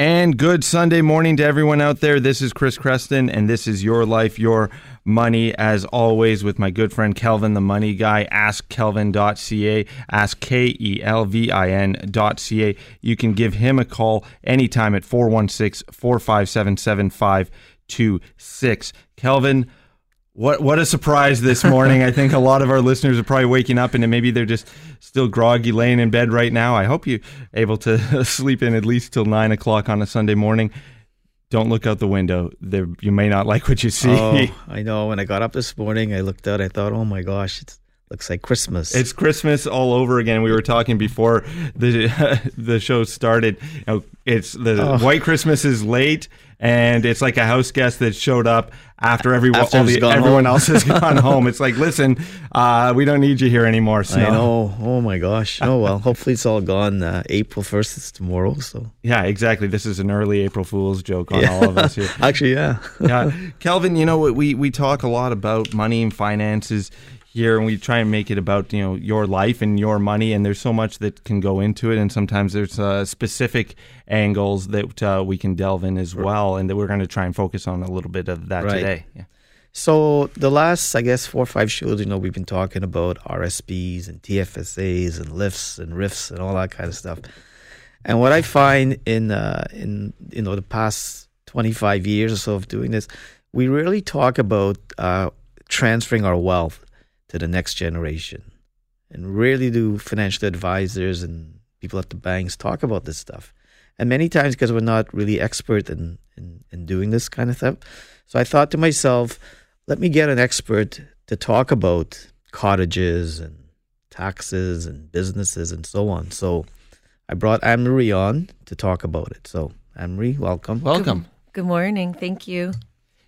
And good Sunday morning to everyone out there. This is Chris Creston, and this is Your Life, Your Money, as always, with my good friend Kelvin, the money guy. Ask AskKelvin.ca, ask K E L V I N.ca. You can give him a call anytime at 416 457 7526. Kelvin, what what a surprise this morning! I think a lot of our listeners are probably waking up and maybe they're just still groggy, laying in bed right now. I hope you're able to sleep in at least till nine o'clock on a Sunday morning. Don't look out the window. There, you may not like what you see. Oh, I know. When I got up this morning, I looked out. I thought, "Oh my gosh, it looks like Christmas." It's Christmas all over again. We were talking before the the show started. You know, it's the Oh. white Christmas is late, and it's like a house guest that showed up after every After the, everyone home. else has gone home. It's like, listen, uh, we don't need you here anymore. So. I know. Oh my gosh. Oh well. Hopefully it's all gone. Uh, April first is tomorrow. So Yeah, exactly. This is an early April Fool's joke on Yeah. all of us here. actually, yeah. yeah, Kelvin, you know we we talk a lot about money and finances here, and we try and make it about you know your life and your money, and there's so much that can go into it, and sometimes there's uh, specific angles that uh, we can delve in as well, and that we're going to try and focus on a little bit of that Right. today. Yeah. So the last, I guess, four or five shows, you know, we've been talking about RSPs and TFSAs and LIFs and RRIFs and all that kind of stuff. And what I find in uh, in you know the past twenty five years or so of doing this, we really talk about uh, transferring our wealth to the next generation, and rarely do financial advisors and people at the banks talk about this stuff. And many times, because we're not really expert in, in in doing this kind of stuff, so I thought to myself, let me get an expert to talk about cottages and taxes and businesses and so on. So I brought Anne Marie on to talk about it. So Anne Marie, welcome. Welcome. Good morning. Thank you.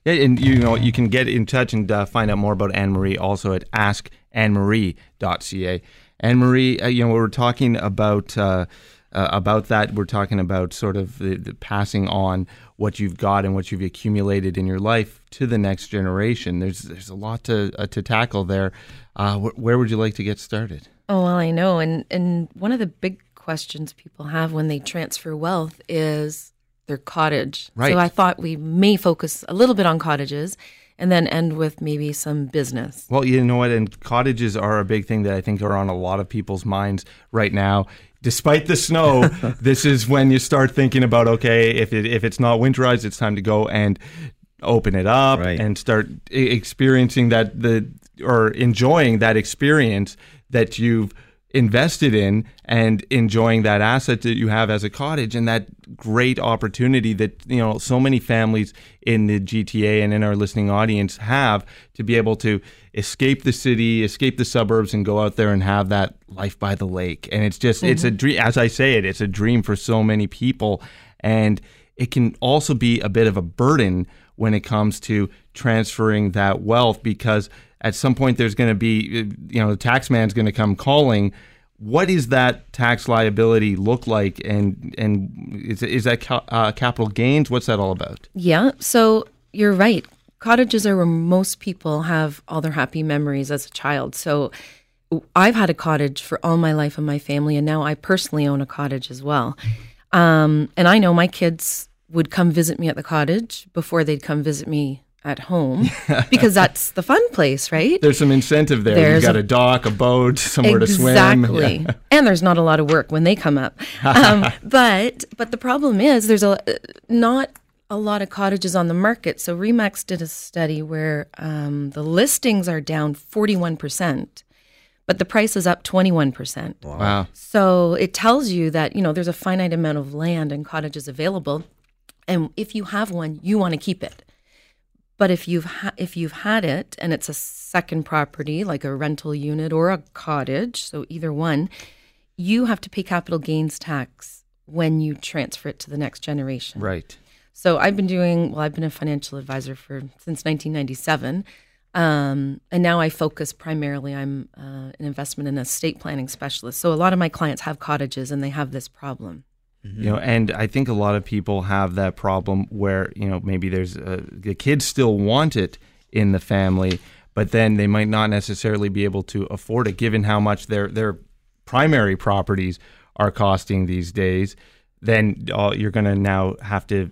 Yeah, and you know you can get in touch and uh, find out more about Anne Marie also at askannemarie.ca. Anne Marie, uh, you know, we were talking about uh, uh, about that. We're talking about sort of the, the passing on what you've got and what you've accumulated in your life to the next generation. There's there's a lot to uh, to tackle there. Uh, wh- where would you like to get started? Oh, well, I know. And and one of the big questions people have when they transfer wealth is their cottage. Right. So I thought we may focus a little bit on cottages and then end with maybe some business. Well, you know what? And cottages are a big thing that I think are on a lot of people's minds right now. Despite the snow, this is when you start thinking about okay, if it, if it's not winterized, it's time to go and open it up Right. and start experiencing that the or enjoying that experience that you've invested in and enjoying that asset that you have as a cottage and that great opportunity that you know so many families in the GTA and in our listening audience have to be able to escape the city, escape the suburbs and go out there and have that life by the lake. And it's just it's a mm-hmm. dream as I say it, it's a dream for so many people and it can also be a bit of a burden when it comes to transferring that wealth because at some point there's going to be you know the tax man's going to come calling what does that tax liability look like and and is, is that ca- uh, capital gains what's that all about Yeah. So you're right. Cottages are where most people have all their happy memories as a child. So I've had a cottage for all my life and my family, and now I personally own a cottage as well. Um, and I know my kids would come visit me at the cottage before they'd come visit me at home because that's the fun place, right? there's some incentive there. There's you've got a- a, dock a boat somewhere to swim. Exactly. Yeah. and there's not a lot of work when they come up. Um, but but the problem is there's a not a lot of cottages on the market. So RE/MAX did a study where um, the listings are down 41% but the price is up 21% wow. So it tells you that you know there's a finite amount of land and cottages available. And if you have one you want to keep it but if you've ha- if you've had it and it's a second property like a rental unit or a cottage, so either one, you have to pay capital gains tax when you transfer it to the next generation. right So I've been doing well. I've been a financial advisor for since 1997, um, and now I focus primarily. I'm uh, an investment and estate planning specialist. So a lot of my clients have cottages, and they have this problem. You know and i think a lot of people have that problem where you know maybe there's a, the kids still want it in the family but then they might not necessarily be able to afford it given how much their their primary properties are costing these days then uh, you're going to now have to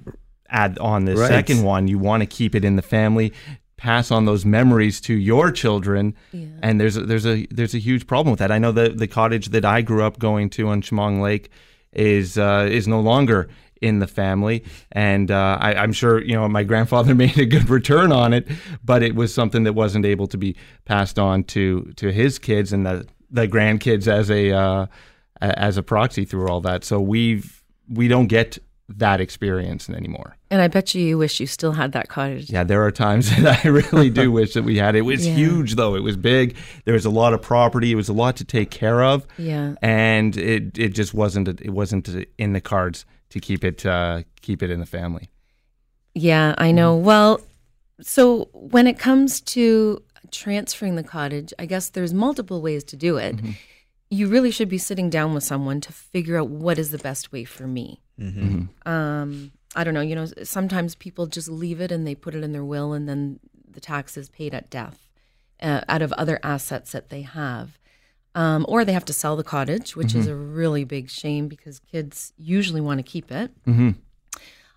add on the Right. second one. You want to keep it in the family, pass on those memories to your children, and there's a, there's a there's a huge problem with that. I know the the cottage that I grew up going to on Chemong Lake is uh, is no longer in the family, and uh, I, I'm sure you know my grandfather made a good return on it, but it was something that wasn't able to be passed on to to his kids and the the grandkids as a uh, as a proxy through all that. So we've we don't get that experience anymore. And I bet you you wish you still had that cottage. Yeah, there are times that I really do wish that we had. It was Yeah. huge though. It was big. There was a lot of property. It was a lot to take care of. Yeah. And it it just wasn't it wasn't in the cards to keep it uh, keep it in the family. Yeah, I know. Well, so when it comes to transferring the cottage, I guess there's multiple ways to do it. You really should be sitting down with someone to figure out what is the best way for me. Um, I don't know. You know, sometimes people just leave it and they put it in their will, and then the tax is paid at death uh, out of other assets that they have. Um, or they have to sell the cottage, which is a really big shame because kids usually want to keep it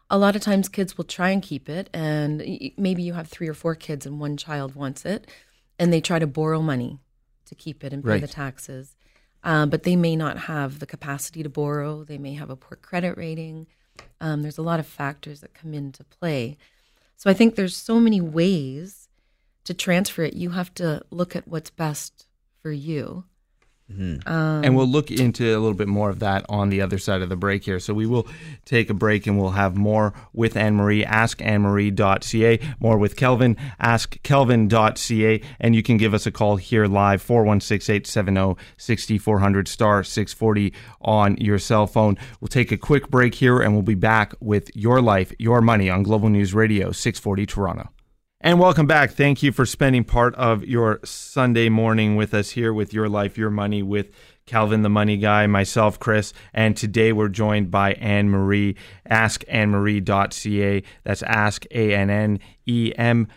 a lot of times kids will try and keep it and maybe you have three or four kids and one child wants it and they try to borrow money to keep it and pay Right. the taxes um, but they may not have the capacity to borrow. They may have a poor credit rating. Um, there's a lot of factors that come into play. So i think there's so many ways to transfer it. You have to look at what's best for you Mm-hmm. and we'll look into a little bit more of that on the other side of the break here. So we will take a break and we'll have more with Anne Marie, askannemarie.ca, more with Kelvin, askkelvin.ca, and you can give us a call here live, 416 870 6400 star 640 on your cell phone. We'll take a quick break here and we'll be back with Your Life, Your Money on Global News Radio, 640 Toronto. And welcome back. Thank you for spending part of your Sunday morning with us here with Your Life, Your Money with Kelvin the Money Guy, myself, Chris. And today we're joined by Anne Marie, askannemarie.ca. That's ask, A N N E M.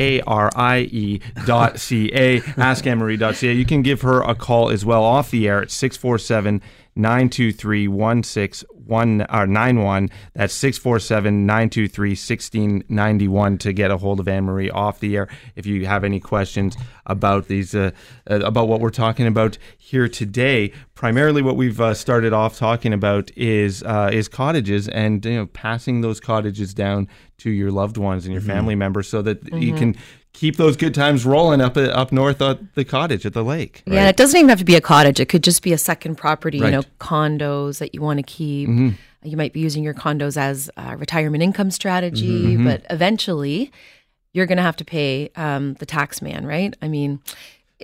A R I E dot C A, askannemarie.ca. You can give her a call as well off the air at 647 923 1691. That's 647 923 1691 to get a hold of Anne Marie off the air if you have any questions about these, uh, uh, about what we're talking about here today. Primarily, what we've uh, started off talking about is uh, is cottages and you know passing those cottages down to your loved ones and your family members so that you can keep those good times rolling up uh, up north at the cottage at the lake. Yeah, it doesn't even have to be a cottage. It could just be a second property, Right. you know, condos that you want to keep. You might be using your condos as a retirement income strategy, but eventually you're going to have to pay um, the tax man, right? I mean,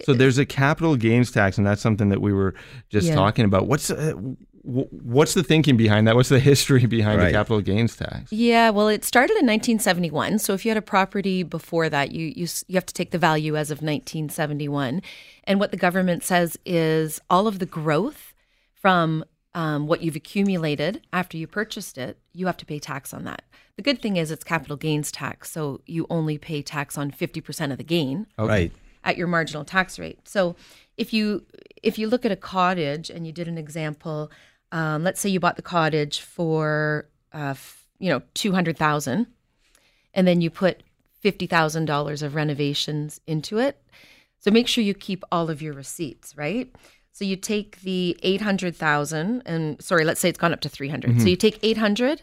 So there's a capital gains tax, and that's something that we were just Yeah. talking about. What's uh, what's the thinking behind that? What's the history behind the capital gains tax? yeah, well, it started in 1971. So if you had a property before that, you you you have to take the value as of 1971. And what the government says is all of the growth from um, what you've accumulated after you purchased it, you have to pay tax on that. The good thing is it's capital gains tax, so you only pay tax on 50% of the gain Right. at your marginal tax rate. So if you if you look at a cottage and you did an example, um, let's say you bought the cottage for uh, f- you know two hundred thousand, and then you put fifty thousand dollars of renovations into it. So make sure you keep all of your receipts, right? So you take the eight hundred thousand, and sorry, let's say it's gone up to three So you take eight hundred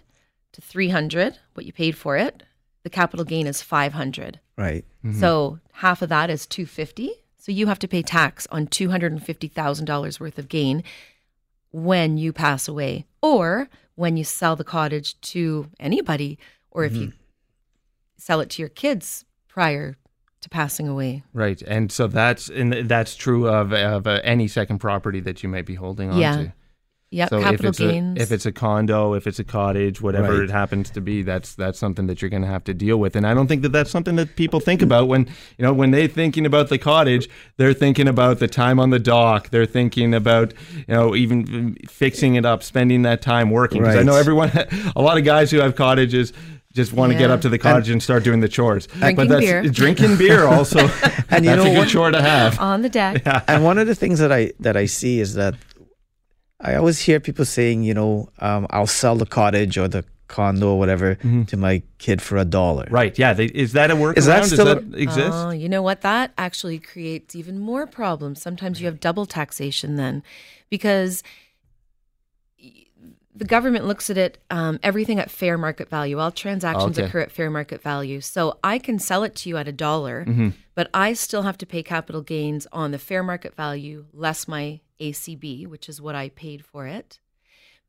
to three hundred, what you paid for it. The capital gain is five hundred. Right. So half of that is 250. So you have to pay tax on $250,000 worth of gain when you pass away or when you sell the cottage to anybody or if you sell it to your kids prior to passing away. Right, and so that's and that's true of of uh, any second property that you might be holding on Yeah. to. Yep, So if capital it's gains. a if it's a condo, if it's a cottage, whatever Right. it happens to be, that's that's something that you're going to have to deal with. And I don't think that that's something that people think about when you know when they're thinking about the cottage, they're thinking about the time on the dock. They're thinking about you know even fixing it up, spending that time working. Because I know everyone, a lot of guys who have cottages. Just want to get up to the cottage and, start doing the chores. Drinking but that's, beer. Drinking beer also. And you that's know a good what? chore to have. on the deck. and one of the things that I that I see is that I always hear people saying, you know, um, I'll sell the cottage or the condo or whatever to my kid for a dollar. Right. Yeah. They, is that a workaround? Is that Does still that a- exist? Oh, you know what? That actually creates even more problems. Sometimes you have double taxation then, because the government looks at it um, everything at fair market value. All transactions Okay. occur at fair market value. So I can sell it to you at a dollar, Mm-hmm. but I still have to pay capital gains on the fair market value less my ACB, which is what I paid for it.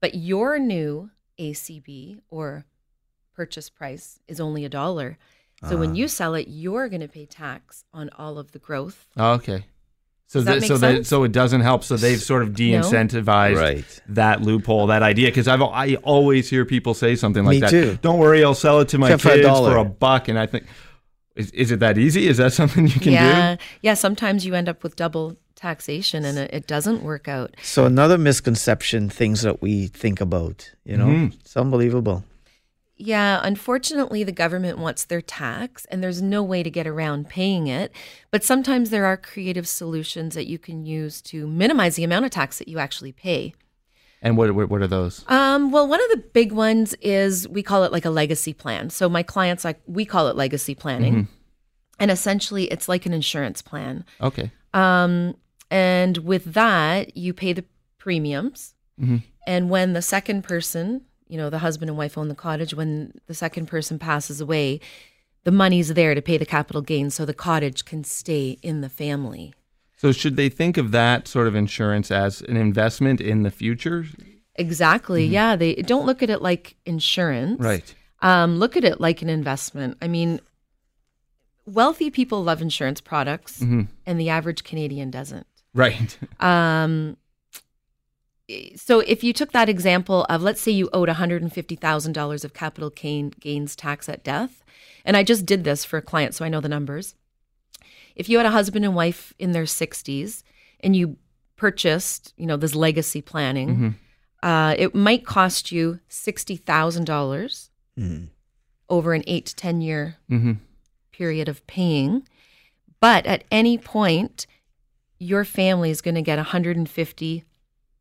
But your new ACB or purchase price is only a dollar. So Ah. when you sell it, you're going to pay tax on all of the growth. Oh, okay. So that that, make so that so it doesn't help. So they've sort of de-incentivized Right. that loophole, that idea. Because I've I always hear people say something like Me that. too. Don't worry, I'll sell it to my Except for a kids for a buck. And I think, is, is it that easy? Is that something you can yeah, do? yeah. Sometimes you end up with double taxation, and it, it doesn't work out. So another misconception, things that we think about, you know, Mm-hmm. it's unbelievable. Yeah, unfortunately, the government wants their tax, and there's no way to get around paying it. But sometimes there are creative solutions that you can use to minimize the amount of tax that you actually pay. And what, what what are those? Um, well, one of the big ones is we call it like a legacy plan. So my clients, like we call it legacy planning, and essentially it's like an insurance plan. Okay. Um, and with that, you pay the premiums. Mm-hmm. And when the second person, you know, the husband and wife own the cottage, when the second person passes away, the money's there to pay the capital gains so the cottage can stay in the family. So should they think of that sort of insurance as an investment in the future? Exactly. Mm-hmm. Yeah. They don't look at it like insurance. Right. Um, look at it like an investment. I mean, wealthy people love insurance products, mm-hmm. and the average Canadian doesn't. Right. Um, so if you took that example of, let's say you owed $150,000 of capital gain, gains tax at death, and I just did this for a client, so I know the numbers. If you had a husband and wife in their 60s and you purchased, you know, this legacy planning, uh, it might cost you $60,000 over an eight to 10 year hmm period of paying. But at any point, your family is going to get 150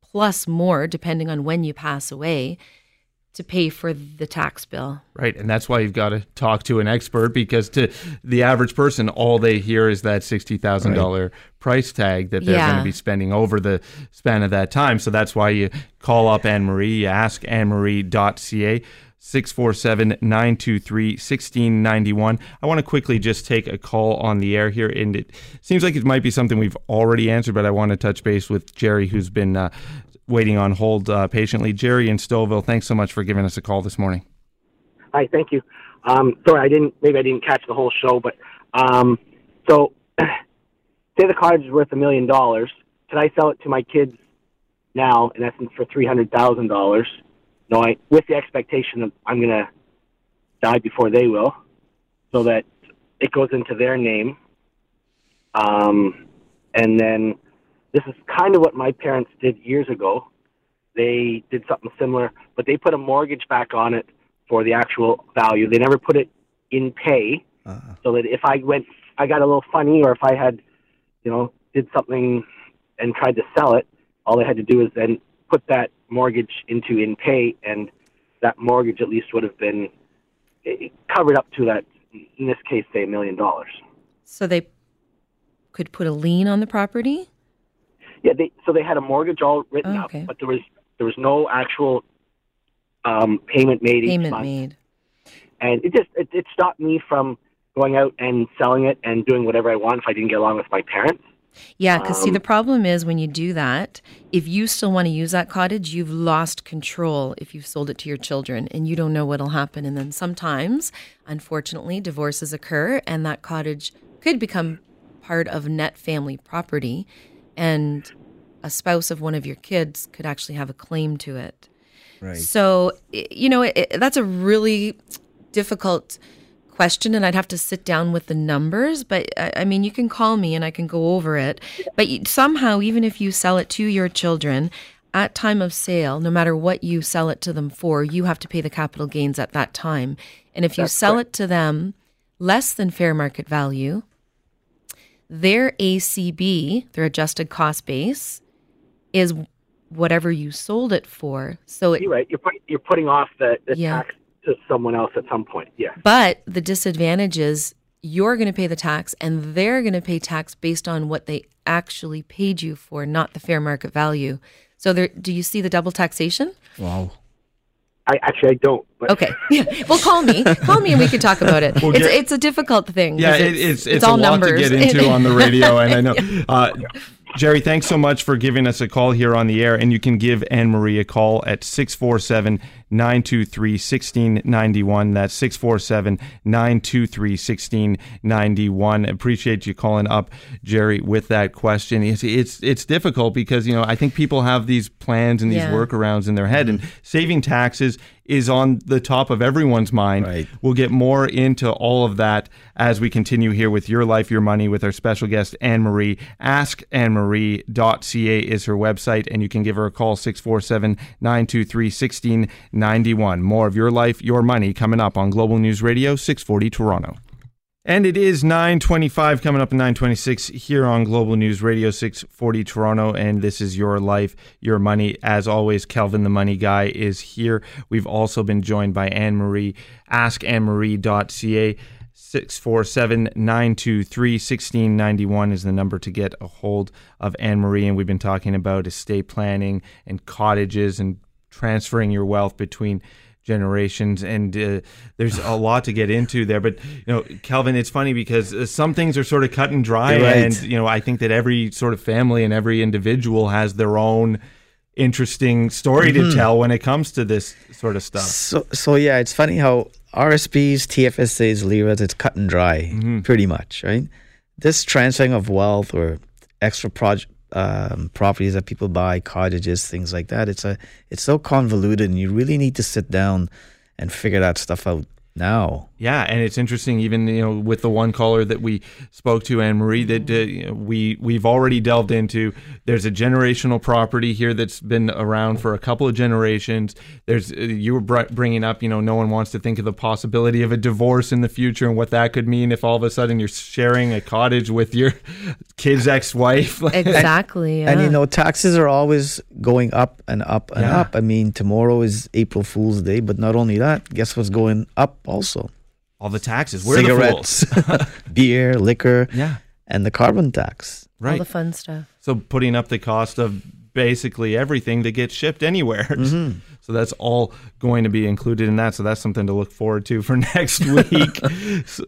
plus more, depending on when you pass away, to pay for the tax bill. Right. And that's why you've got to talk to an expert because to the average person, all they hear is that $60,000 price tag that they're going to be spending over the span of that time. So that's why you call up Anne Marie, you ask annemarie.ca. 647 923 1691. I want to quickly just take a call on the air here, and it seems like it might be something we've already answered, but I want to touch base with Jerry, who's been uh, waiting on hold uh, patiently. Jerry in Stouffville, thanks so much for giving us a call this morning. Hi, thank you. Um, sorry, I didn't, maybe I didn't catch the whole show, but um, so say the cottage is worth a million dollars. Could I sell it to my kids now, in essence, for $300,000? No, I, with the expectation that I'm going to die before they will, so that it goes into their name. Um, and then this is kind of what my parents did years ago. They did something similar, but they put a mortgage back on it for the actual value. They never put it in pay, uh-huh. so that if I went, I got a little funny, or if I had, you know, did something and tried to sell it, all they had to do is then put that mortgage into in pay, and that mortgage at least would have been eh, covered up to that. In this case, say a million dollars. So they could put a lien on the property? Yeah, they so they had a mortgage all written Oh, up, okay. but there was there was no actual um, payment made Payment month. made. and it just it, it stopped me from going out and selling it and doing whatever I want if I didn't get along with my parents. Yeah, because see, Um, the problem is when you do that, if you still want to use that cottage, you've lost control if you've sold it to your children and you don't know what'll happen. And then sometimes, unfortunately, divorces occur and that cottage could become part of net family property. And a spouse of one of your kids could actually have a claim to it. Right. So, you know, it, it- that's a really difficult question, and I'd have to sit down with the numbers. But I, I mean, you can call me and I can go over it. But somehow, even if you sell it to your children at time of sale, no matter what you sell it to them for, you have to pay the capital gains at that time. And if you sell it to them less than fair market value, their ACB, their adjusted cost base, is whatever you sold it for. So it, You're right. You're put, you're putting off the, the Yeah. tax to someone else at some point. Yeah. But the disadvantage is you're going to pay the tax and they're going to pay tax based on what they actually paid you for, not the fair market value. So there, do you see the double taxation? Wow. I actually I don't. But Okay. Yeah. Well, call me. Call me and we can talk about it. We'll it's, get- it's a difficult thing. Yeah, 'cause it, it's it's, all a lot numbers. to get into on the radio, and I know. Uh, Jerry, thanks so much for giving us a call here on the air. And you can give Anne Marie a call at 647 923 1691. That's 647 923 1691. Appreciate you calling up, Jerry, with that question. It's, it's, it's difficult because, you know, I think people have these plans and these Yeah. workarounds in their head, and mm-hmm. saving taxes is on the top of everyone's mind. Right. We'll get more into all of that as we continue here with Your Life, Your Money with our special guest, Anne Marie. AskAnneMarie.ca is her website, and you can give her a call, 647 923 1691. More of Your Life, Your Money coming up on Global News Radio, 640 Toronto. And it is 925 coming up at 926 here on Global News Radio 640 Toronto. And this is Your Life, Your Money. As always, Kelvin the Money Guy is here. We've also been joined by Anne Marie, askannemarie.ca. 647 923 1691 is the number to get a hold of Anne Marie. And we've been talking about estate planning and cottages and transferring your wealth between generations and uh, there's a lot to get into there but you know Kelvin it's funny because uh, some things are sort of cut and dry right. and you know I think that every sort of family and every individual has their own interesting story to tell when it comes to this sort of stuff So, so yeah, it's funny how RSPs, TFSAs, LIRAs, it's cut and dry, pretty much, right? This transferring of wealth or extra proj- um, properties that people buy, cottages, things like that. It's a, it's so convoluted, and you really need to sit down and figure that stuff out now. Yeah, and it's interesting, even you know, with the one caller that we spoke to, Anne Marie, that uh, you know, we we've already delved into. There's a generational property here that's been around for a couple of generations. There's uh, you were bringing up, you know, no one wants to think of the possibility of a divorce in the future and what that could mean if all of a sudden you're sharing a cottage with your kid's ex-wife. Exactly. And you know, taxes are always going up and up and Yeah. up. I mean, tomorrow is April Fool's Day, but not only that, guess what's going up also? All the taxes. We're the. Cigarettes, beer, liquor, Yeah, and the carbon tax. Right, all the fun stuff. So putting up the cost of basically everything that gets shipped anywhere. Mm-hmm. So that's all going to be included in that. So that's something to look forward to for next week. So-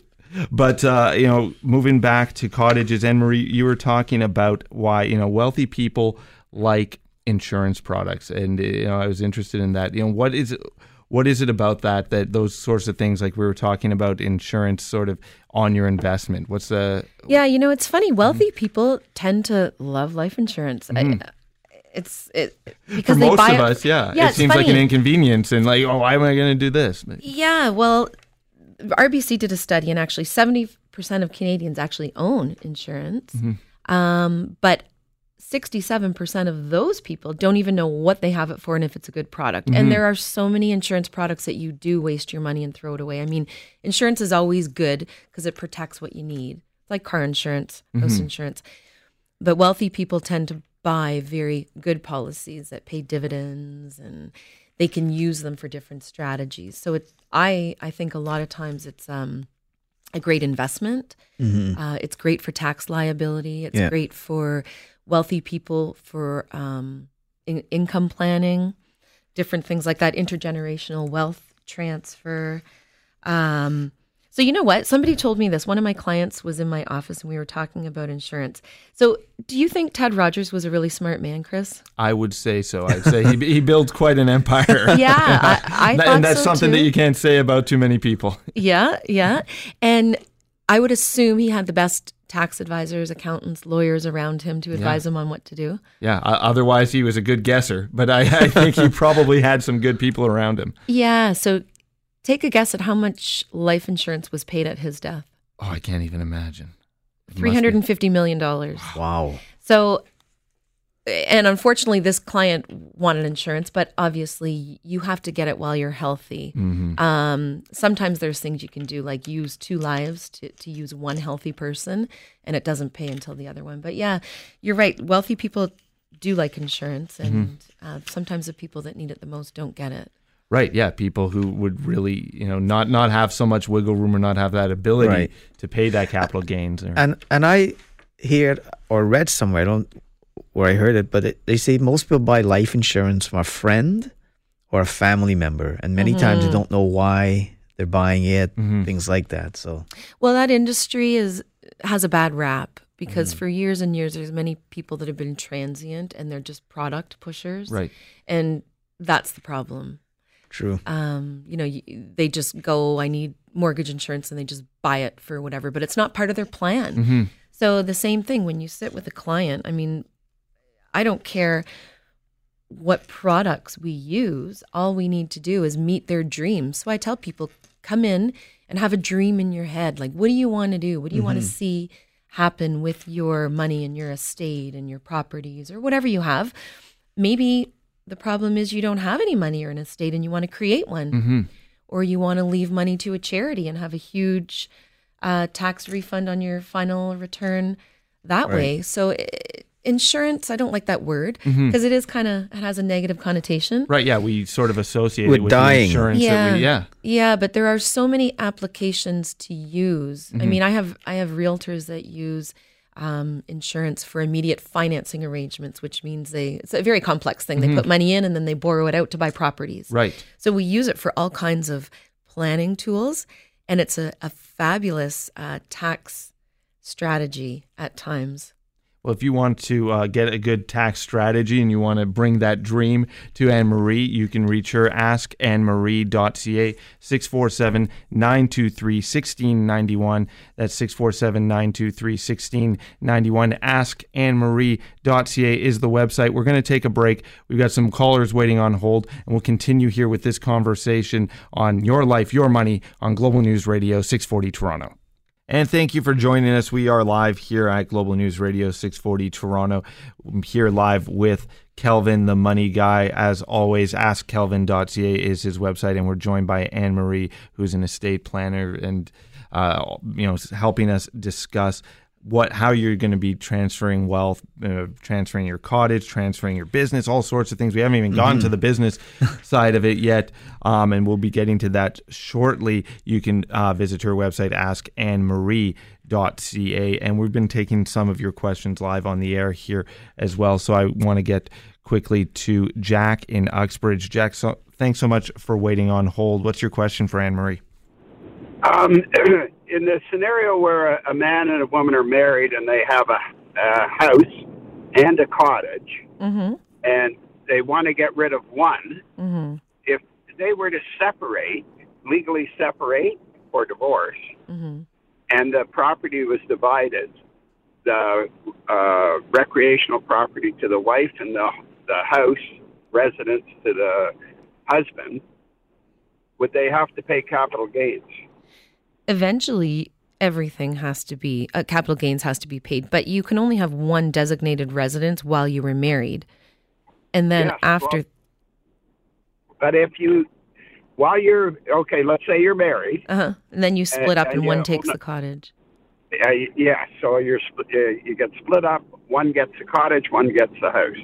but uh, you know, moving back to cottages, Anne Marie, you were talking about why you know wealthy people like insurance products, and you know I was interested in that. You know, what is it? What is it about that that those sorts of things, like we were talking about insurance, sort of on your investment? What's the Yeah, you know, it's Mm-hmm. funny. Wealthy people tend to love life insurance. I, it's it because for they most buy of us, yeah, Yeah, it seems like an inconvenience, and like, oh, why am I going to do this? Yeah, well, RBC did a study, and actually, seventy percent of Canadians actually own insurance, Mm-hmm. um, but sixty-seven percent of those people don't even know what they have it for and if it's a good product. Mm-hmm. And there are so many insurance products that you do waste your money and throw it away. I mean, insurance is always good because it protects what you need, like car insurance, house Mm-hmm. insurance. But wealthy people tend to buy very good policies that pay dividends and they can use them for different strategies. So it's I I think a lot of times it's um a great investment. Uh, it's great for tax liability. It's Yeah. great for wealthy people for um, in- income planning, different things like that, intergenerational wealth transfer. Um, so you know what? Somebody told me this. One of my clients was in my office and we were talking about insurance. So do you think Ted Rogers was a really smart man, Chris? I would say so. I'd say he, he builds quite an empire. Yeah, I, I thought and that's so something too. that you can't say about too many people. Yeah, yeah. And I would assume he had the best tax advisors, accountants, lawyers around him to advise him on what to do. Yeah. Uh, otherwise, he was a good guesser. But I, I think he probably had some good people around him. Yeah. So take a guess at how much life insurance was paid at his death. Oh, I can't even imagine. It Three hundred and fifty million dollars. Wow. So, and unfortunately, this client wanted insurance, but obviously, you have to get it while you're healthy. Mm-hmm. Um, sometimes there's things you can do, like use two lives to, to use one healthy person, and it doesn't pay until the other one. But yeah, you're right. Wealthy people do like insurance, and uh, sometimes the people that need it the most don't get it. Right. Yeah. People who would really, you know, not not have so much wiggle room or not have that ability Right. to pay that capital gains. Or, And and I heard or read somewhere, I don't where I heard it, but it, they say most people buy life insurance from a friend or a family member, and many mm-hmm. times they don't know why they're buying it, mm-hmm. things like that. So Well, that industry is has a bad rap because mm-hmm. for years and years, there's many people that have been transient and they're just product pushers, right. and that's the problem. true. um, you know, y- they just go, I need mortgage insurance, and they just buy it for whatever, but it's not part of their plan. So the same thing when you sit with a client, I mean, I don't care what products we use. All we need to do is meet their dreams. So I tell people, come in and have a dream in your head. Like, what do you want to do? What do you want to mm-hmm. see happen with your money and your estate and your properties or whatever you have? Maybe the problem is you don't have any money or an estate and you want to create one. Mm-hmm. Or you want to leave money to a charity and have a huge uh, tax refund on your final return that way. So, i insurance, I don't like that word because it is kind of, it has a negative connotation. Right. Yeah. We sort of associate With it with dying. the insurance. That we, yeah. Yeah, but there are so many applications to use. Mm-hmm. I mean, I have I have realtors that use um, insurance for immediate financing arrangements, which means they it's a very complex thing. They put money in and then they borrow it out to buy properties. Mm-hmm. Right. So we use it for all kinds of planning tools, and it's a, a fabulous uh, tax strategy at times. Well, if you want to uh, get a good tax strategy and you want to bring that dream to Anne Marie, you can reach her askannemarie.ca 647 923 1691. That's 647 923 1691. Askannemarie.ca is the website. We're going to take a break. We've got some callers waiting on hold, and we'll continue here with this conversation on your life, your money on Global News Radio 640 Toronto. And thank you for joining us. We are live here at Global News Radio 640 Toronto. I'm here live with Kelvin, the money guy. As always, askkelvin.ca is his website, and we're joined by Anne Marie, who's an estate planner and uh, you know helping us discuss what how you're going to be transferring wealth, uh, transferring your cottage, transferring your business, all sorts of things. We haven't even gotten to the business side of it yet, um, and we'll be getting to that shortly. You can uh, visit her website, askannemarie.ca, and we've been taking some of your questions live on the air here as well. So I want to get quickly to Jack in Uxbridge. Jack, so, thanks so much for waiting on hold. What's your question for Anne Marie? Um, in the scenario where a, a man and a woman are married and they have a, a house and a cottage, Mm-hmm. and they want to get rid of one, Mm-hmm. if they were to separate, legally separate or divorce, Mm-hmm. and the property was divided, the uh, recreational property to the wife and the, the house residence to the husband, would they have to pay capital gains? Eventually everything has to be uh, capital gains has to be paid but you can only have one designated residence while you were married and then after well- But if you, while you're okay, let's say you're married, uh-huh and then you split up and and one takes the cottage uh, yeah. So you're uh, you get split up. One gets the cottage, one gets the house.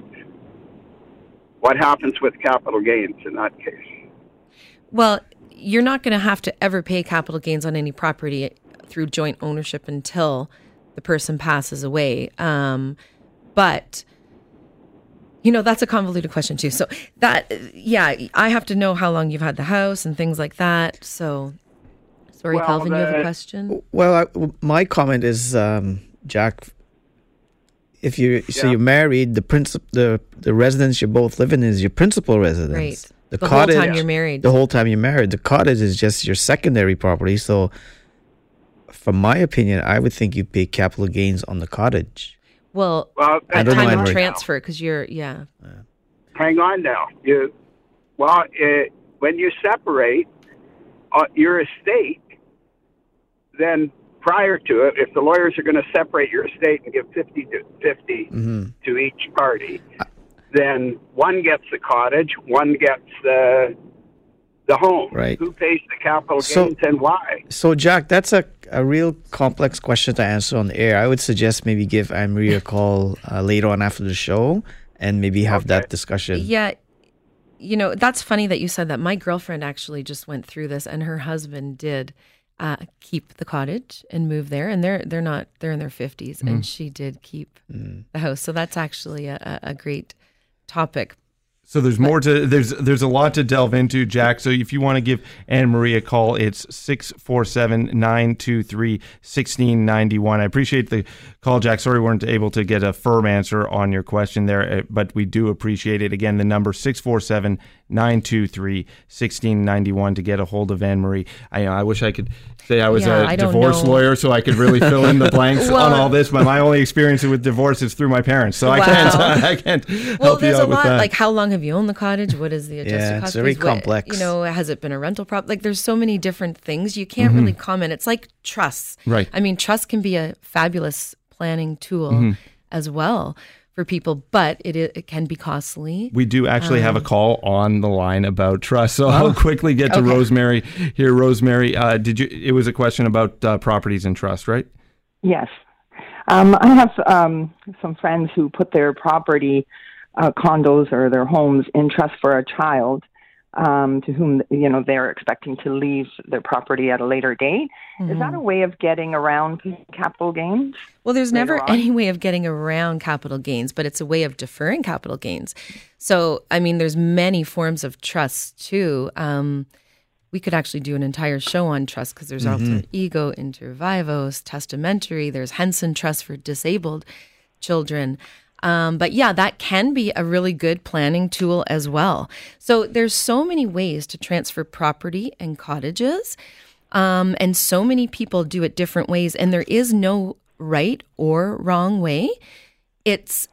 What happens with capital gains in that case? well you're not going to have to ever pay capital gains on any property through joint ownership until the person passes away um, but you know that's a convoluted question too so that yeah i have to know how long you've had the house and things like that so sorry Well, Kelvin you have a question Well, I, my comment is, um, Jack. If you so Yeah. you're married, the principal the the residence you're both living in is your principal residence. Right. The, The whole cottage, time you're married. The whole time you're married, the cottage is just your secondary property. So, from my opinion, I would think you'd pay capital gains on the cottage. Well, Well, at time of right transfer, because you're yeah. hang on now. You, well, uh, when you separate uh, your estate, then prior to it, if the lawyers are going to separate your estate and give 50 to 50 Mm-hmm. to each party, then one gets the cottage, one gets the the home. Right. Who pays the capital So- gains and why? So, Jack, that's a, a real complex question to answer on the air. I would suggest maybe give Anne Marie a call uh, later on after the show and maybe have that discussion. Yeah. You know, that's funny that you said that. My girlfriend actually just went through this and her husband did uh, keep the cottage and move there and they're they're not they're in their 50s Mm-hmm. and she did keep the house. So that's actually a, a a great topic. So there's more to there's there's a lot to delve into, Jack. So if you want to give Anne Marie a call, it's 647-923-1691. I appreciate the call, Jack. Sorry we weren't able to get a firm answer on your question there, uh, but we do appreciate it. Again, the number 647-923-1691 to get a hold of Anne Marie. I I wish I could say I was Yeah, a I divorce know. lawyer so I could really fill in the blanks on all this, but my only experience with divorce is through my parents. So I can't I can't Well, help you there's out a lot. Like, how long have you owned the cottage? What is the adjusted Yeah, it's cost? very? What- complex. you know, has it been a rental prop? Like, there's so many different things you can't really comment. It's like trusts. Mm-hmm. Right. I mean, trust can be a fabulous planning tool Mm-hmm. as well for people, but it it can be costly. We do actually have a Um, call on the line about trust, so I'll quickly get to Okay. Rosemary here. Rosemary, uh, did you? It was a question about uh, properties and trust, right? Yes. Um, I have um, some friends who put their property, uh, condos or their homes in trust for a child um, to whom you know they're expecting to leave their property at a later date. Is that a way of getting around capital gains? Well, there's never on. any way of getting around capital gains, but it's a way of deferring capital gains. So, I mean, there's many forms of trust too. Um, we could actually do an entire show on trust because there's alter ego, inter vivos, testamentary. There's Henson Trust for disabled children. Um, but yeah, that can be a really good planning tool as well. So there's so many ways to transfer property and cottages. Um, and so many people do it different ways, and there is no right or wrong way. It's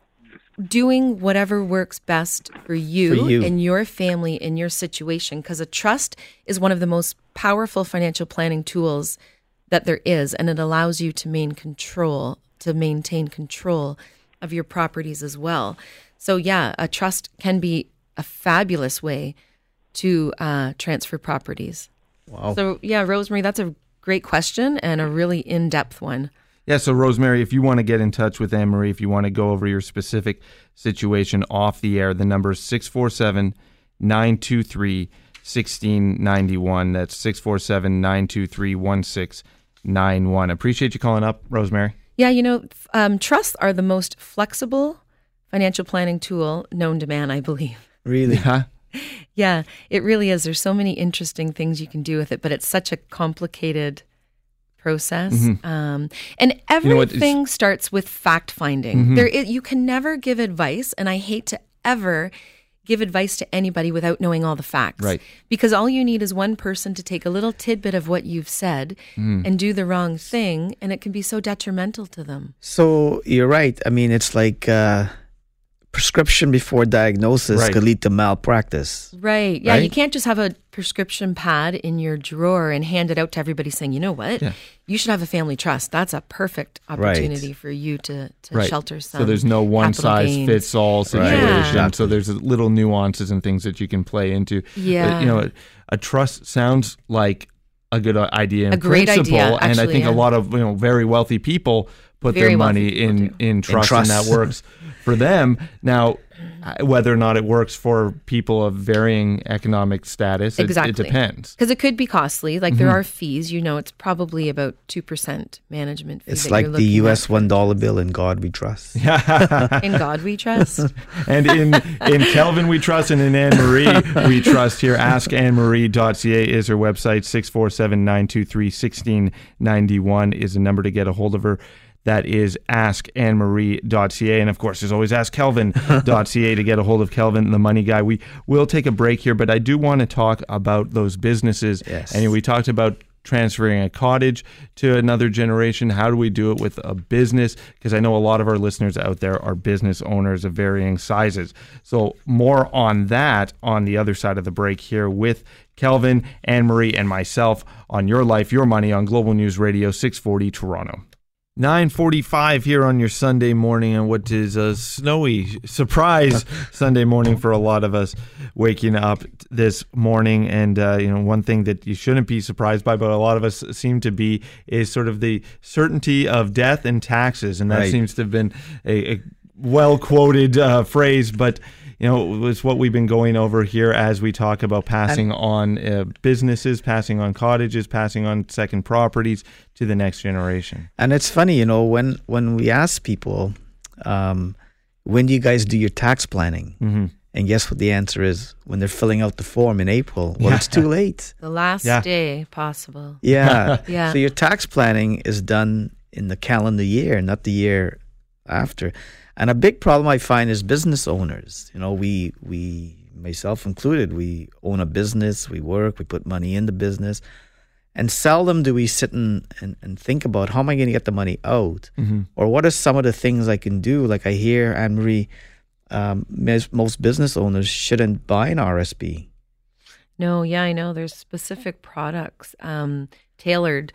doing whatever works best for you, For you. and your family in your situation because a trust is one of the most powerful financial planning tools that there is and it allows you to maintain control to maintain control of your properties as well so yeah a trust can be a fabulous way to uh, transfer properties Wow. so yeah rosemary that's a great question and a really in-depth one Yeah. So Rosemary, if you want to get in touch with Anne Marie, if you want to go over your specific situation off the air, the number is 647 923 1691. That's 647 923 1691. Appreciate you calling up, Rosemary. Yeah, you know, um, trusts are the most flexible financial planning tool known to man, I believe. Really? Huh? Yeah, it really is. There's so many interesting things you can do with it, but it's such a complicated process. Um, and Mm-hmm. know what, it's- Mm-hmm. everything starts with fact finding. There, i- you can never give advice, and I hate to ever give advice to anybody without knowing all the facts. Right. Because all you need is one person to take a little tidbit of what you've said Mm. and do the wrong thing, and it can be so detrimental to them. So you're right. I mean, it's like uh, prescription before diagnosis Right. could lead to malpractice. Right. Yeah. You can't just have a prescription pad in your drawer and hand it out to everybody saying, you know what? Yeah. You should have a family trust. That's a perfect opportunity for you to, to Right. shelter some. So there's no one size gains. fits all situation. Yeah. So there's little nuances and things that you can play into. But, Yeah. you know, a, a trust sounds like a good idea in A great principle, idea, and I actually, think a lot of you know very wealthy people put Very their money people in do. in trust, trust. and that works for them. Now, whether or not it works for people of varying economic status, Exactly. it, depends. Because it could be costly. Like Mm-hmm. there are fees. You know, it's probably about 2% management fee. It's that like you're the U.S. at. one dollar bill. In God we trust. In God we trust. And in in Kelvin we trust, and in Anne Marie we trust. Here, askannemarie.ca is her website. 647-923-1691 is the number to get a hold of her. That is askannemarie.ca. And of course, there's always askkelvin.ca to get a hold of Kelvin, the money guy. We will take a break here, but I do want to talk about those businesses. Yes. And we talked about transferring a cottage to another generation. How do we do it with a business? Because I know a lot of our listeners out there are business owners of varying sizes. So, more on that on the other side of the break here with Kelvin, Anne Marie, and myself on Your Life, Your Money on Global News Radio 640 Toronto. 9:45 here on your Sunday morning and what is a snowy surprise Sunday morning for a lot of us waking up this morning and uh, you know one thing that you shouldn't be surprised by but a lot of us seem to be is sort of the certainty of death and taxes and that Right. seems to have been a, a well quoted uh, phrase, but you know, it's what we've been going over here as we talk about passing on uh, businesses, passing on cottages, passing on second properties to the next generation. And it's funny, you know, when when we ask people, um, when do you guys do your tax planning? Mm-hmm. And guess what the answer is? When they're filling out the form in April. Well, Yeah. it's too late. The last Yeah. day possible. Yeah. Yeah. So your tax planning is done in the calendar year, not the year after. And a big problem I find is business owners. You know, we we myself included, we own a business, we work, we put money in the business. And seldom do we sit and, and, and think about how am I going to get the money out? Mm-hmm. Or what are some of the things I can do? Like I hear Anne Marie, um, most business owners shouldn't buy an RSP. No, yeah, I know. There's specific products um, tailored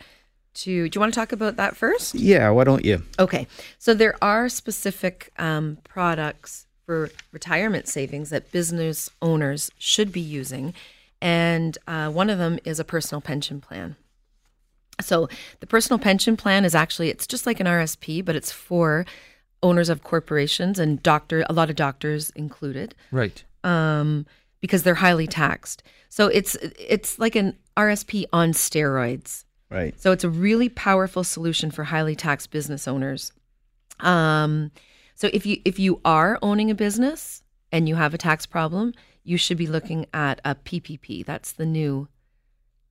to. Do you want to talk about that first? Yeah, why don't you? Okay. So there are specific um, products for retirement savings that business owners should be using. And uh, one of them is a personal pension plan. So the personal pension plan is actually it's just like an RSP, but it's for owners of corporations and doctor a lot of doctors included Right. um, because they're highly taxed. So it's it's like an RSP on steroids. Right. So it's a really powerful solution for highly taxed business owners. Um, so if you if you are owning a business and you have a tax problem, you should be looking at a PPP. That's the new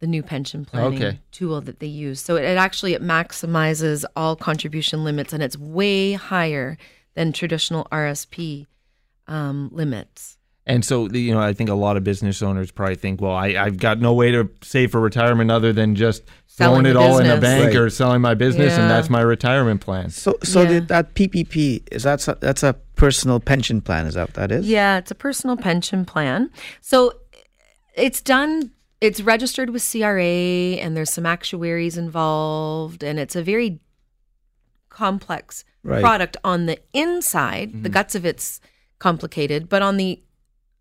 the new pension planning Okay. tool that they use. So it, it actually it maximizes all contribution limits and it's way higher than traditional RSP um, limits. And so, you know, I think a lot of business owners probably think, well, I, I've got no way to save for retirement other than just Selling throwing it the all in a bank Right. or selling my business, and that's my retirement plan. So, so Yeah. the, that PPP is that a, that's a personal pension plan? Is that what that is? Yeah, it's a personal pension plan. So it's done, it's registered with CRA, and there's some actuaries involved, and it's a very complex Right. product on the inside. The mm-hmm. guts of it's complicated, but on the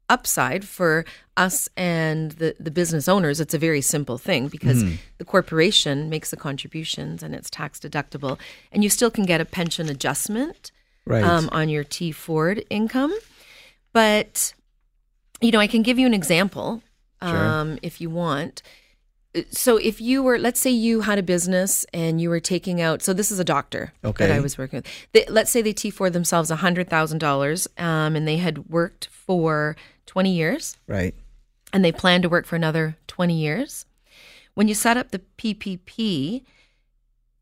upside for us and the, the business owners, it's a very simple thing because the corporation makes the contributions and it's tax deductible, and you still can get a pension adjustment Right. um, on your T4 income. But, you know, I can give you an example um, if you want. So, if you were, let's say you had a business and you were taking out, so this is a doctor that I was working with. They, let's say they T4 themselves $100,000 um, and they had worked for 20 years right. and they plan to work for another 20 years. When you set up the PPP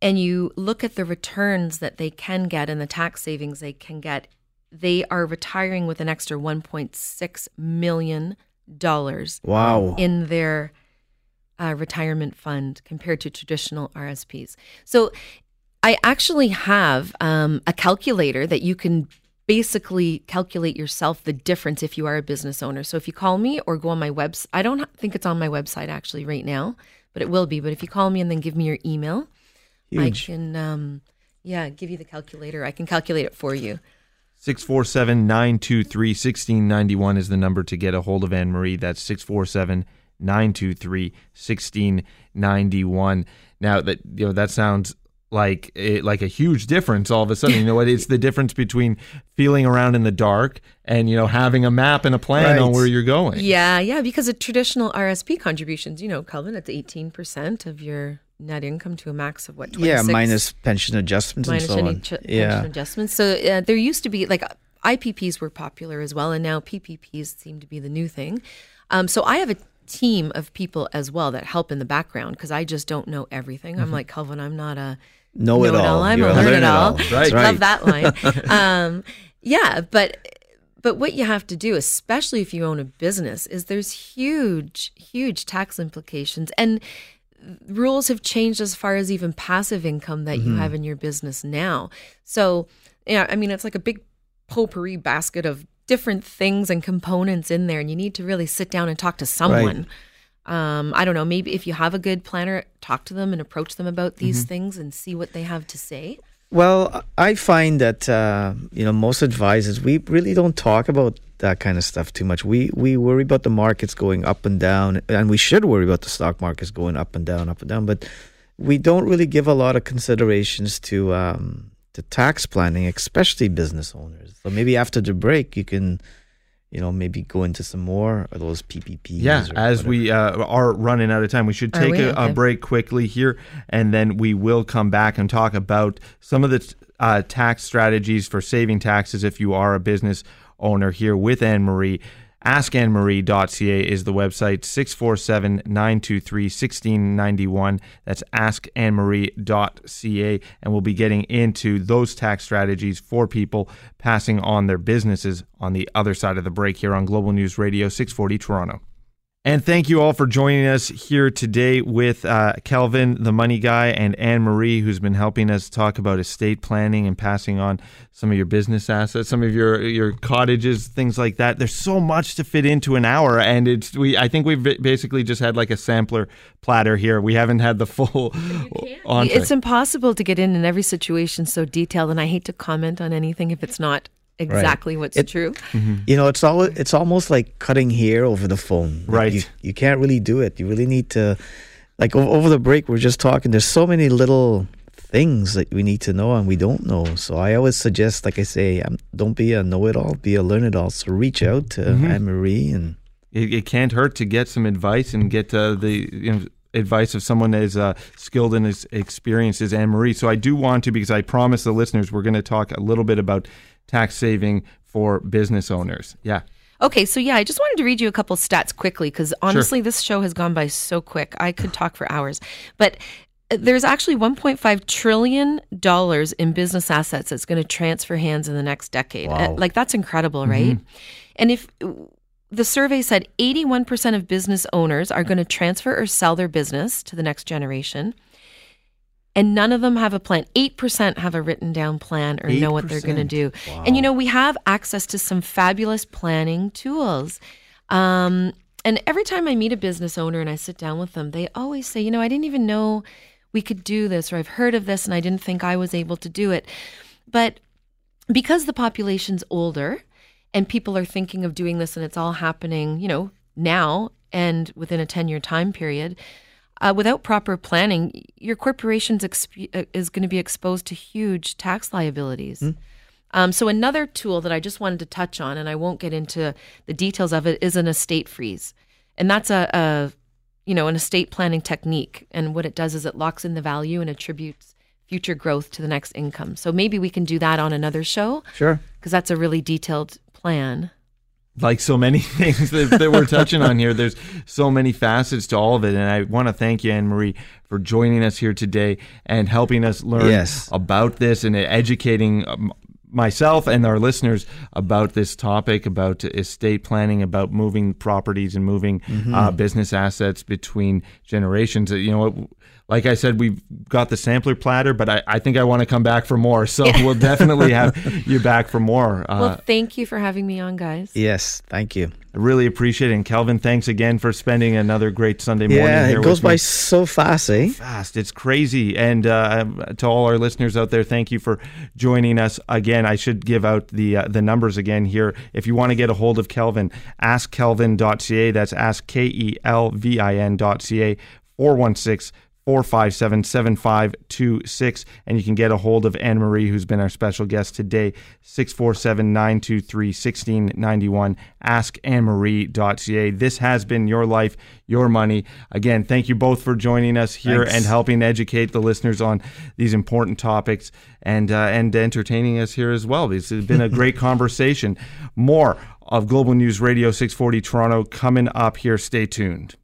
and you look at the returns that they can get and the tax savings they can get, they are retiring with an extra 1.6 million dollars Wow. in their uh, retirement fund compared to traditional RSPs. So I actually have um, a calculator that you can basically calculate yourself the difference if you are a business owner. So if you call me or go on my website, I don't think it's on my website actually right now, but it will be. But if you call me and then give me your email, Huge. I can, um, yeah, give you the calculator. I can calculate it for you. 647 923 1691 is the number to get a hold of Anne Marie. That's 647 923 1691. Now, that you know, that sounds like it, like a huge difference all of a sudden. You know what? It's the difference between feeling around in the dark and, you know, having a map and a plan on where you're going. Yeah, yeah, because of traditional RSP contributions, you know, Kelvin, it's 18% of your net income to a max of what, 26? Yeah, minus pension adjustments minus and so any on. ch- yeah. pension adjustments. So uh, there used to be like IPPs were popular as well, and now PPPs seem to be the new thing. Um, so I have a team of people as well that help in the background because I just don't know everything. I'm like Kelvin, I'm not a Know it all. I'm You're a learn it all. That's Right. right. Love that line. um, yeah, but but what you have to do, especially if you own a business, is there's huge, huge tax implications and rules have changed as far as even passive income that you have in your business now. So, yeah, I mean, it's like a big potpourri basket of different things and components in there, and you need to really sit down and talk to someone. Um, I don't know, maybe if you have a good planner, talk to them and approach them about these things and see what they have to say. Well, I find that uh, you know most advisors we really don't talk about that kind of stuff too much. We we worry about the markets going up and down, and we should worry about the stock markets going up and down, up and down. But we don't really give a lot of considerations to um, to tax planning, especially business owners. So maybe after the break, you can, you know, maybe go into some more of those PPPs. Yeah, or as we uh, are running out of time, we should take we? a, a break quickly here, and then we will come back and talk about some of the uh, tax strategies for saving taxes if you are a business owner here with Anne Marie. AskAnneMarie.ca is the website, 647 923 1691. That's AskAnneMarie.ca. And we'll be getting into those tax strategies for people passing on their businesses on the other side of the break here on Global News Radio 640 Toronto. And thank you all for joining us here today with uh, Kelvin, the money guy, and Anne Marie, who's been helping us talk about estate planning and passing on some of your business assets, some of your your cottages, things like that. There's so much to fit into an hour, and it's we. I think we've basically just had like a sampler platter here. We haven't had the full entree. It's impossible to get in in every situation so detailed, and I hate to comment on anything if it's not exactly what's It- true. You know, it's all it's almost like cutting hair over the phone. Like, Right. You, you can't really do it. You really need to, like over the break, we're just talking. There's so many little things that we need to know and we don't know. So I always suggest, like I say, um, don't be a know-it-all, be a learn-it-all. So reach out to Mm-hmm. Anne Marie and it, it can't hurt to get some advice and get uh, the you know, advice of someone as uh, skilled and as experienced as Anne Marie. So I do want to, because I promised the listeners we're going to talk a little bit about tax saving for business owners. Yeah. Okay, so yeah, I just wanted to read you a couple stats quickly because honestly, this show has gone by so quick. I could talk for hours, but uh, there's actually 1.5 trillion dollars in business assets that's going to transfer hands in the next decade. Uh, Wow. like that's incredible, right? And if the survey said 81% of business owners are going to transfer or sell their business to the next generation. And none of them have a plan. 8% have a written down plan or know what they're going to 8%. do. And you know, we have access to some fabulous planning tools. Um, and every time I meet a business owner and I sit down with them, they always say, you know, I didn't even know we could do this, or I've heard of this and I didn't think I was able to do it. But because the population's older and people are thinking of doing this and it's all happening, you know, now and within a 10 year time period, uh, without proper planning, your corporation's exp- uh, is going to be exposed to huge tax liabilities. Um, so another tool that I just wanted to touch on, and I won't get into the details of it, is an estate freeze, and that's a, a you know an estate planning technique. And what it does is it locks in the value and attributes future growth to the next income. So maybe we can do that on another show sure. because that's a really detailed plan. Like so many things that, that we're touching on here. There's so many facets to all of it, and I want to thank you, Anne Marie, for joining us here today and helping us learn Yes. about this and educating um, myself and our listeners about this topic, about estate planning, about moving properties and moving uh, business assets between generations. You know. Like I said, we've got the sampler platter, but I, I think I want to come back for more. So we'll definitely have you back for more. Uh, well, thank you for having me on, guys. Yes, thank you. I really appreciate it. And Kelvin, thanks again for spending another great Sunday morning Yeah, here it goes with by me. so fast, eh? Fast. It's crazy. And uh, to all our listeners out there, thank you for joining us again. I should give out the uh, the numbers again here. If you want to get a hold of Kelvin, askkelvin.ca. That's ask K E L V I N.ca. 416 457 7526. And you can get a hold of Anne Marie, who's been our special guest today, 647 923 1691. AskAnneMarie.ca. This has been Your Life, Your Money. Again, thank you both for joining us here Thanks. and helping educate the listeners on these important topics and, uh, and entertaining us here as well. This has been a great conversation. More of Global News Radio 640 Toronto coming up here. Stay tuned.